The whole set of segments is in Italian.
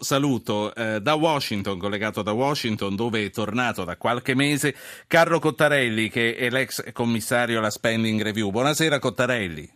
Saluto eh, da Washington, collegato da Washington, dove è tornato da qualche mese Carlo Cottarelli, che è l'ex commissario alla Spending Review. Buonasera Cottarelli.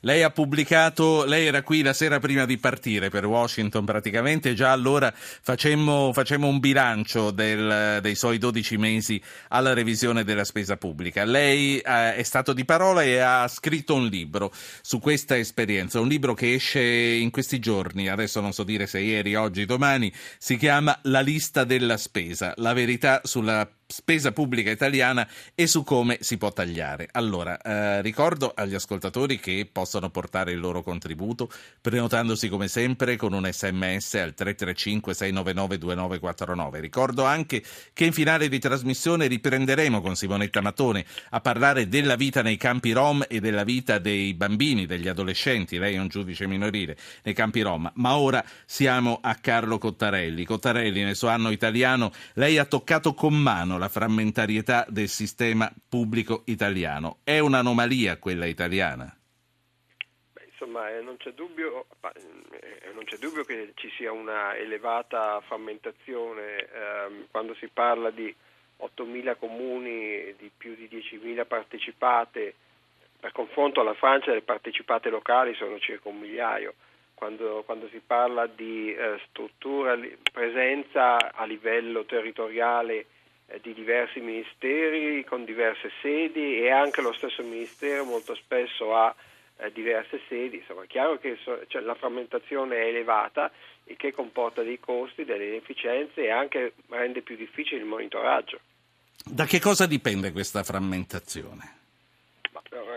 Lei ha pubblicato, lei era qui la sera prima di partire per Washington praticamente, già allora facemmo, facemmo un bilancio del, dei suoi 12 mesi alla revisione della spesa pubblica. Lei eh, è stato di parola e ha scritto un libro su questa esperienza, un libro che esce in questi giorni, adesso non so dire se ieri, oggi, domani, si chiama La lista della spesa, la verità sulla spesa pubblica italiana e su come si può tagliare. Allora, eh, ricordo agli ascoltatori che possono portare il loro contributo prenotandosi come sempre con un sms al 335 699 2949. Ricordo anche che in finale di trasmissione riprenderemo con Simonetta Matone a parlare della vita nei campi rom e della vita dei bambini, degli adolescenti, lei è un giudice minorile nei campi rom, ma ora siamo a Carlo Cottarelli. Cottarelli nel suo anno italiano lei ha toccato con mano la frammentarietà del sistema pubblico italiano. È un'anomalia quella italiana? Beh, insomma, eh, non c'è, dubbio, eh, non c'è, dubbio, che ci sia una elevata frammentazione eh, quando si parla di 8.000 comuni, di più di 10.000 partecipate. Per confronto alla Francia le partecipate locali sono circa un migliaio. Quando, quando, si parla di eh, struttura, presenza a livello territoriale di diversi ministeri con diverse sedi e anche lo stesso ministero molto spesso ha eh, diverse sedi, insomma è chiaro che so, cioè, la frammentazione è elevata il che comporta dei costi, delle inefficienze e anche rende più difficile il monitoraggio. Da che cosa dipende questa frammentazione?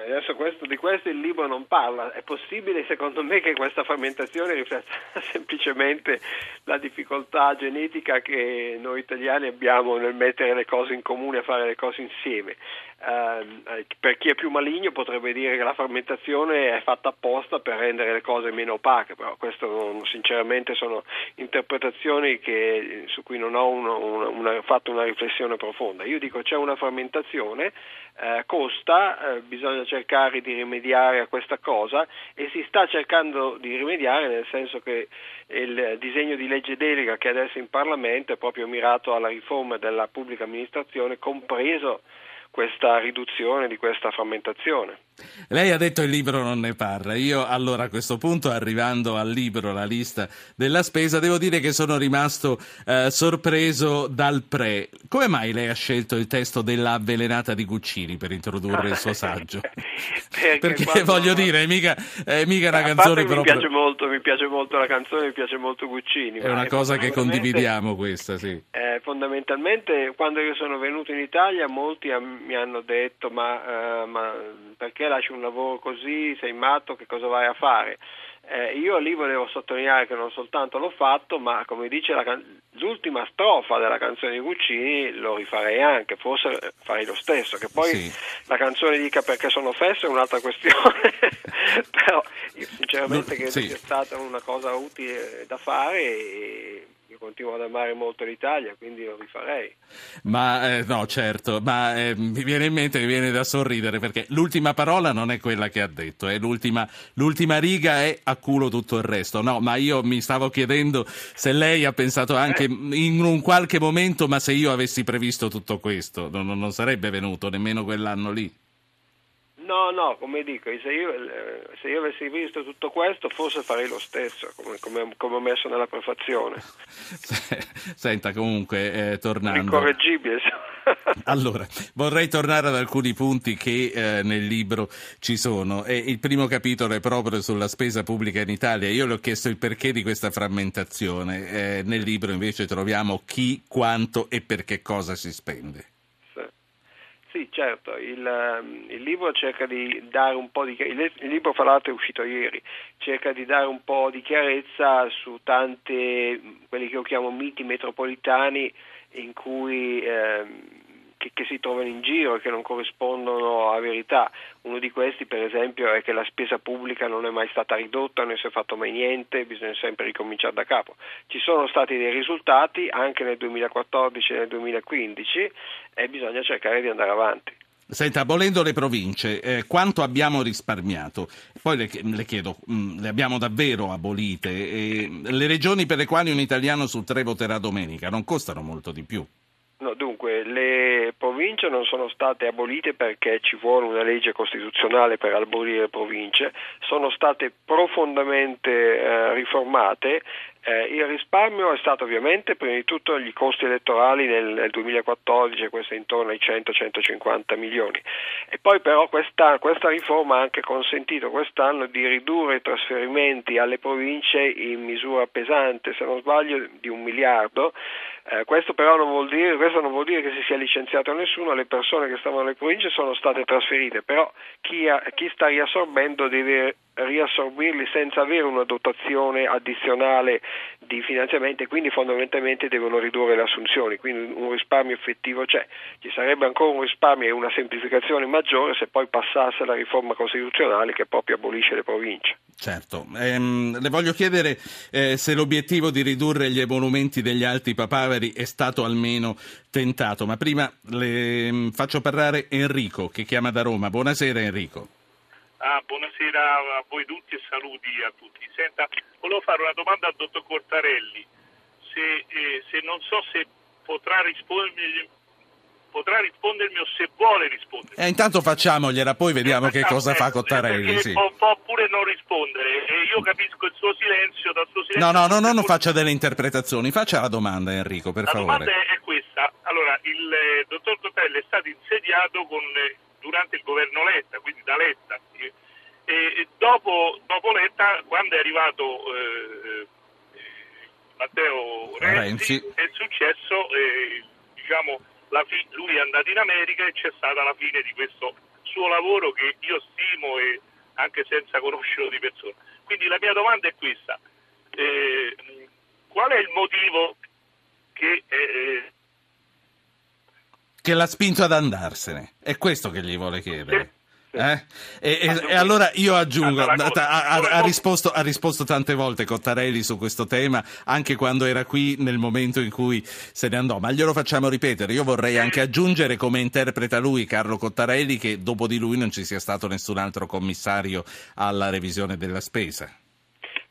Adesso questo, di questo il libro non parla, è possibile secondo me che questa frammentazione rifletta semplicemente la difficoltà genetica che noi italiani abbiamo nel mettere le cose in comune, a fare le cose insieme. Eh, per chi è più maligno potrebbe dire che la frammentazione è fatta apposta per rendere le cose meno opache, però queste sinceramente sono interpretazioni che, su cui non ho uno, una, una, fatto una riflessione profonda. Io dico c'è una frammentazione, eh, costa, eh, bisogna cercare di rimediare a questa cosa e si sta cercando di rimediare nel senso che il disegno di legge delega che adesso in Parlamento è proprio mirato alla riforma della pubblica amministrazione, compreso questa riduzione di questa frammentazione. Lei ha detto il libro non ne parla. Io allora a questo punto, arrivando al libro, la lista della spesa, devo dire che sono rimasto eh, sorpreso dal pre. Come mai lei ha scelto il testo della avvelenata di Guccini per introdurre il suo saggio? Perché, Perché quando... voglio dire, è mica, è mica una canzone proprio... Mi piace, molto, mi piace molto la canzone, mi piace molto Guccini. È una cosa che condividiamo questa, sì. Eh, fondamentalmente quando io sono venuto in Italia molti mi hanno detto ma, uh, ma perché lasci un lavoro così, sei matto, che cosa vai a fare? Eh, io lì volevo sottolineare che non soltanto l'ho fatto, ma come dice la, l'ultima strofa della canzone di Guccini lo rifarei anche, forse farei lo stesso, che poi sì. la canzone dica perché sono fesso è un'altra questione, però io sinceramente credo sì. sia stata una cosa utile da fare e continuo ad amare molto l'Italia, quindi lo rifarei. Ma eh, no, certo, ma eh, mi viene in mente, mi viene da sorridere perché l'ultima parola non è quella che ha detto, è l'ultima, l'ultima riga è a culo tutto il resto. No, ma io mi stavo chiedendo se lei ha pensato anche eh. in un qualche momento, ma se io avessi previsto tutto questo, non, non sarebbe venuto nemmeno quell'anno lì. No, no, come dico, se io, se io, avessi visto tutto questo forse farei lo stesso, come, come, come ho messo nella prefazione. Senta, comunque, eh, tornando... Incorreggibile. allora, vorrei tornare ad alcuni punti che eh, nel libro ci sono. E il primo capitolo è proprio sulla spesa pubblica in Italia. Io le ho chiesto il perché di questa frammentazione. Eh, nel libro invece troviamo chi, quanto e per che cosa si spende. Sì, certo, il, ehm, il, libro cerca di dare un po' di il, il libro fra l'altro è uscito ieri, cerca di dare un po' di chiarezza su tanti quelli che io chiamo miti metropolitani in cui eh, che, che, si trovano in giro e che non corrispondono a verità. Uno di questi, per esempio, è che la spesa pubblica non è mai stata ridotta, non si è fatto mai niente, bisogna sempre ricominciare da capo. Ci sono stati dei risultati anche nel 2014 e nel 2015 e bisogna cercare di andare avanti. Senta, volendo le province, eh, quanto abbiamo risparmiato? Poi le, le chiedo, mh, mm, le abbiamo davvero abolite? E le regioni per le quali un italiano su tre voterà domenica non costano molto di più? No, dunque, le province non sono state abolite perché ci vuole una legge costituzionale per abolire le province, sono state profondamente eh, riformate eh, il risparmio è stato ovviamente prima di tutto gli costi elettorali nel, nel 2014, questo intorno ai 100-150 milioni. E poi però questa, questa, riforma ha anche consentito quest'anno di ridurre i trasferimenti alle province in misura pesante, se non sbaglio di un miliardo. Eh, questo però non vuol, dire, non vuol dire che si sia licenziato nessuno, le persone che stavano alle province sono state trasferite, però chi, ha, chi sta riassorbendo deve riassorbirli senza avere una dotazione addizionale di finanziamenti e quindi fondamentalmente devono ridurre le assunzioni, quindi un risparmio effettivo c'è. Ci sarebbe ancora un risparmio e una semplificazione maggiore se poi passasse la riforma costituzionale che proprio abolisce le province. Certo, ehm, le voglio chiedere eh, se l'obiettivo di ridurre gli emolumenti degli alti papaveri è stato almeno tentato, ma prima le mm, faccio parlare Enrico che chiama da Roma. Buonasera Enrico. Ah, buonasera a voi tutti e saluti a tutti. Senta, volevo fare una domanda al dottor Cortarelli, se, eh, se non so se potrà rispondermi, potrà rispondermi o se vuole rispondermi. Eh, intanto facciamogliela, poi vediamo eh, che cosa fa Cottarelli. Sì. Può, può, pure non rispondere e io capisco il suo silenzio, dal suo silenzio... No, no, no, no non faccia delle interpretazioni, faccia la domanda Enrico, per la favore. La domanda è questa. Allora, il eh, dottor Cottarelli è stato insediato con eh, durante il governo Letta, quindi da Letta. E dopo, dopo Letta, quando è arrivato eh, Matteo Renzi, Renzi, è successo, eh, diciamo, fi- lui è andato in America e c'è stata la fine di questo suo lavoro che io stimo e anche senza conoscerlo di persona. Quindi la mia domanda è questa. Eh, qual è il motivo che eh, che l'ha spinto ad andarsene. È questo che gli vuole chiedere. Eh? E, e, e, allora io aggiungo, ha, ha, ha, risposto, ha, risposto, tante volte Cottarelli su questo tema, anche quando era qui nel momento in cui se ne andò, ma glielo facciamo ripetere. Io vorrei anche aggiungere come interpreta lui, Carlo Cottarelli, che dopo di lui non ci sia stato nessun altro commissario alla revisione della spesa.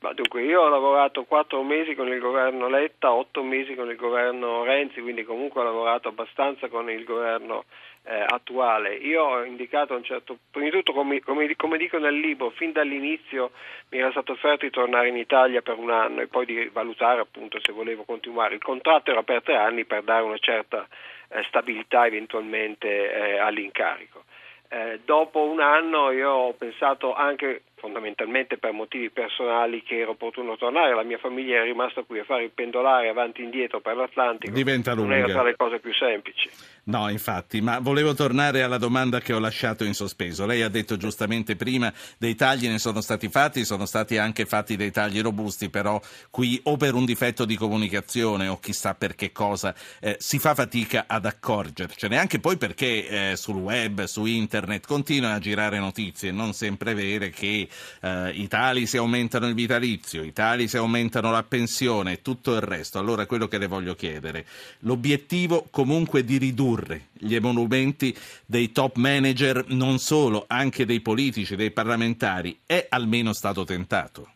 Ma dunque io ho lavorato quattro mesi con il governo Letta, otto mesi con il governo Renzi, quindi comunque ho lavorato abbastanza con il governo eh, attuale. Io ho indicato un certo, prima di tutto come, come, come, dico nel libro, fin dall'inizio mi era stato offerto di tornare in Italia per un anno e poi di valutare appunto se volevo continuare. Il contratto era per tre anni per dare una certa eh, stabilità eventualmente eh, all'incarico. Eh, dopo un anno io ho pensato anche fondamentalmente per motivi personali che era opportuno tornare, la mia famiglia è rimasta qui a fare il pendolare avanti e indietro per l'Atlantico, Diventa lunga. non era tra le cose più semplici. No, infatti, ma volevo tornare alla domanda che ho lasciato in sospeso. Lei ha detto giustamente prima dei tagli ne sono stati fatti, sono stati anche fatti dei tagli robusti, però qui o per un difetto di comunicazione o chissà per che cosa eh, si fa fatica ad accorgercene, anche poi perché eh, sul web, su internet continuano a girare notizie non sempre vere che eh, i tali si aumentano il vitalizio, i tali si aumentano la pensione e tutto il resto. Allora quello che le voglio chiedere, l'obiettivo comunque di ridurre ridurre gli emolumenti dei top manager, non solo, anche dei politici, dei parlamentari, è almeno stato tentato?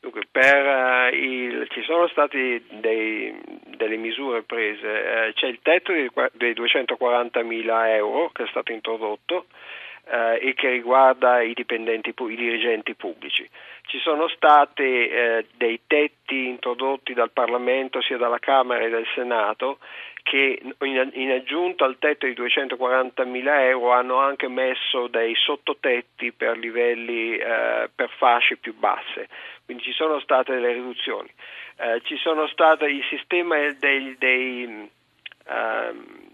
Dunque, per, uh, il, ci sono state delle misure prese, uh, c'è il tetto dei, dei 240 mila euro che è stato introdotto uh, e che riguarda i, i dirigenti pubblici. Ci sono stati dei tetti introdotti dal Parlamento sia dalla Camera che dal Senato che in aggiunta al tetto di 240 mila euro hanno anche messo dei sottotetti per livelli eh, per fasce più basse, quindi ci sono state delle riduzioni. Eh, ci sono state il sistema dei, dei, um,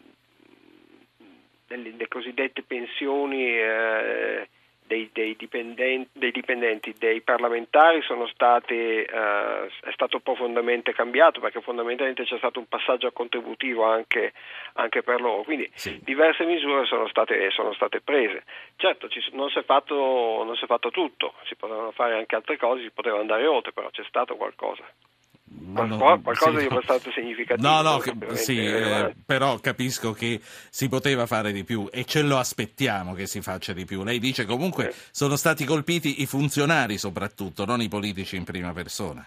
delle, delle, cosiddette pensioni eh, dei, dei, dipendenti, dei, dipendenti, dei parlamentari stati, eh, è stato profondamente cambiato perché fondamentalmente c'è stato un passaggio contributivo anche, anche per loro, quindi sì. diverse misure sono state, sono state prese. Certo ci, non, si fatto, non si è fatto tutto, si potevano fare anche altre cose, si poteva andare oltre, però c'è stato qualcosa. Non, qualcosa sì, di abbastanza significativo. No, no, che, sì, eh, però capisco che si poteva fare di più e ce lo aspettiamo che si faccia di più. Lei dice comunque eh. sono stati colpiti i funzionari soprattutto, non i politici in prima persona.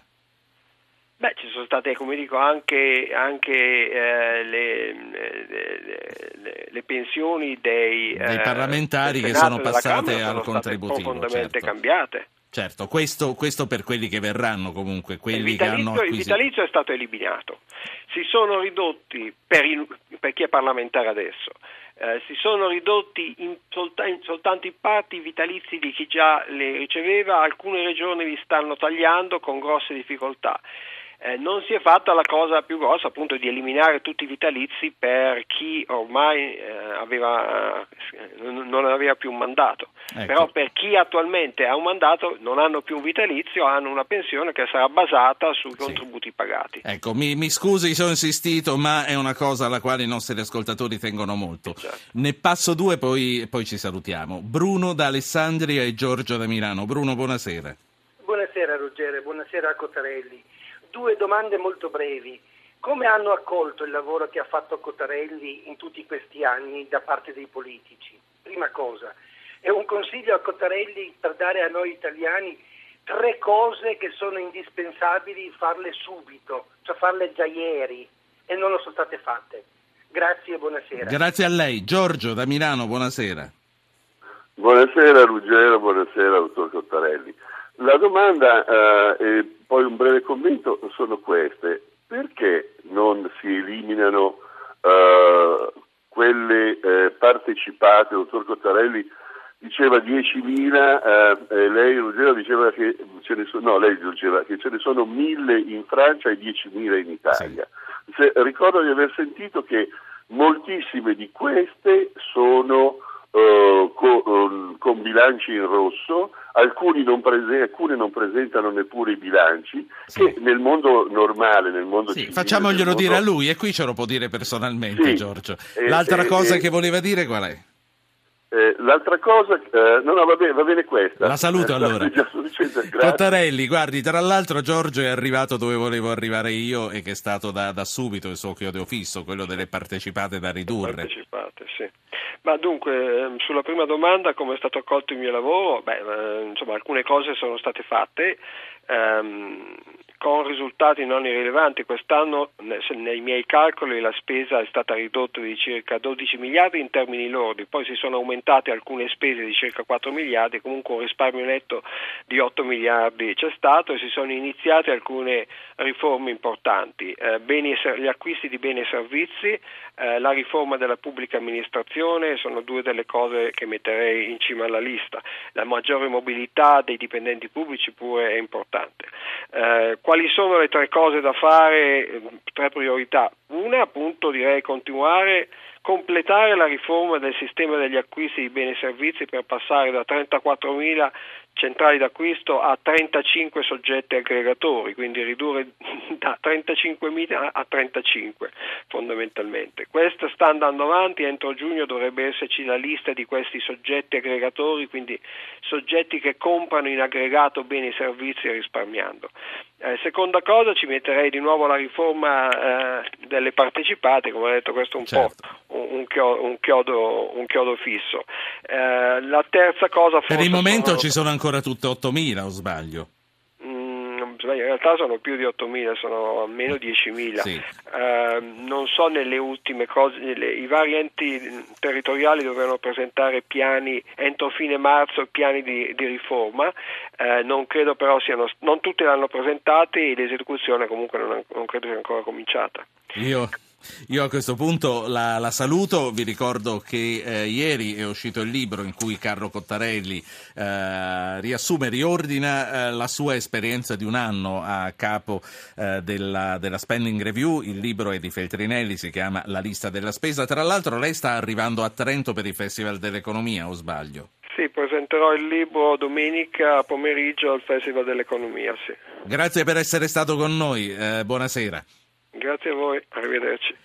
Beh, ci sono state, come dico, anche, anche eh, le, le, le, pensioni dei, dei parlamentari che sono passate al contributivo. Sono profondamente certo. cambiate. Certo, questo, questo, per quelli che verranno comunque, quelli che hanno acquisito... Il vitalizio è stato eliminato, si sono ridotti per, il, per chi è parlamentare adesso, eh, si sono ridotti in solta, in, soltanto in parte i vitalizi di chi già le riceveva, alcune regioni li stanno tagliando con grosse difficoltà eh, non si è fatta la cosa più grossa appunto di eliminare tutti i vitalizi per chi ormai eh, aveva, eh, non aveva più un mandato. Ecco. Però per chi attualmente ha un mandato non hanno più un vitalizio, hanno una pensione che sarà basata sui sì. contributi pagati. Ecco, mi, mi scusi se ho insistito, ma è una cosa alla quale i nostri ascoltatori tengono molto. Certo. Ne passo due, poi, poi ci salutiamo. Bruno da Alessandria e Giorgio da Milano. Bruno, buonasera. Buonasera Ruggero, buonasera a Cotarelli due domande molto brevi. Come hanno accolto il lavoro che ha fatto Cottarelli in tutti questi anni da parte dei politici? Prima cosa. È un consiglio a Cottarelli per dare a noi italiani tre cose che sono indispensabili farle subito, cioè farle già ieri e non lo sono state fatte. Grazie e buonasera. Grazie a lei. Giorgio da Milano, buonasera. Buonasera Ruggero, buonasera dottor Cottarelli. La domanda eh, e poi un breve commento sono queste. Perché non si eliminano eh, quelle eh, partecipate? Il dottor Cottarelli diceva 10.000 e lei Ruggero diceva che ce ne sono, no, lei diceva che ce ne sono 1.000 in Francia e 10.000 in Italia. Sì. Se, ricordo di aver sentito che moltissime di queste sono uh, co, con bilanci in rosso non prese- alcune non presentano neppure i bilanci, sì. che nel mondo normale, nel mondo sì, civile, Facciamoglielo mondo... dire a lui e qui ce lo può dire personalmente sì. Giorgio. L'altra eh, cosa eh, che voleva dire qual è? Eh, l'altra cosa, eh, no, no, va bene, va bene questa. La saluto eh, allora. Cottarelli, guardi, tra l'altro Giorgio è arrivato dove volevo arrivare io e che è stato da, da subito il suo chiodo fisso, quello delle partecipate da ridurre. Partecipate, sì. Ma dunque, ehm, sulla prima domanda, come è stato accolto il mio lavoro, beh, eh, insomma, alcune cose sono state fatte. Ehm, con risultati non irrilevanti. Quest'anno nei miei calcoli la spesa è stata ridotta di circa 12 miliardi in termini lordi, poi si sono aumentate alcune spese di circa 4 miliardi, comunque un risparmio netto di 8 miliardi c'è stato e si sono iniziate alcune riforme importanti, eh, beni, gli acquisti di beni e servizi, eh, la riforma della pubblica amministrazione sono due delle cose che metterei in cima alla lista, la maggiore mobilità dei dipendenti pubblici pure è importante. Eh, quali sono le tre cose da fare, tre priorità? Una appunto direi continuare completare la riforma del sistema degli acquisti di beni e servizi per passare da 34.000 centrali d'acquisto a 35 soggetti aggregatori, quindi ridurre da 35.000 a 35 fondamentalmente. Questo sta andando avanti, entro giugno dovrebbe esserci la lista di questi soggetti aggregatori, quindi soggetti che comprano in aggregato beni e servizi risparmiando. Eh, seconda cosa, ci metterei di nuovo la riforma eh, delle partecipate, come ho detto questo è un certo. po' un chiodo, un chiodo, un chiodo fisso. Eh, la terza cosa... Per il momento sono... ci sono ancora tutte 8.000 o sbaglio? Mm, in realtà sono più di 8.000, sono almeno 10.000. Sì. Eh, non so nelle ultime cose, le, i vari enti territoriali dovranno presentare piani entro fine marzo, piani di, di riforma, eh, non credo però siano, non tutti l'hanno presentati e l'esecuzione comunque non, non credo sia ancora cominciata. Io io a questo punto la, la saluto, vi ricordo che eh, ieri è uscito il libro in cui Carlo Cottarelli eh, riassume, riordina eh, la sua esperienza di un anno a capo eh, della, della, Spending Review, il libro è di Feltrinelli, si chiama La lista della spesa, tra l'altro lei sta arrivando a Trento per il Festival dell'Economia o sbaglio? Sì, presenterò il libro domenica pomeriggio al Festival dell'Economia, sì. Grazie per essere stato con noi, eh, buonasera. Grazie a voi, arrivederci.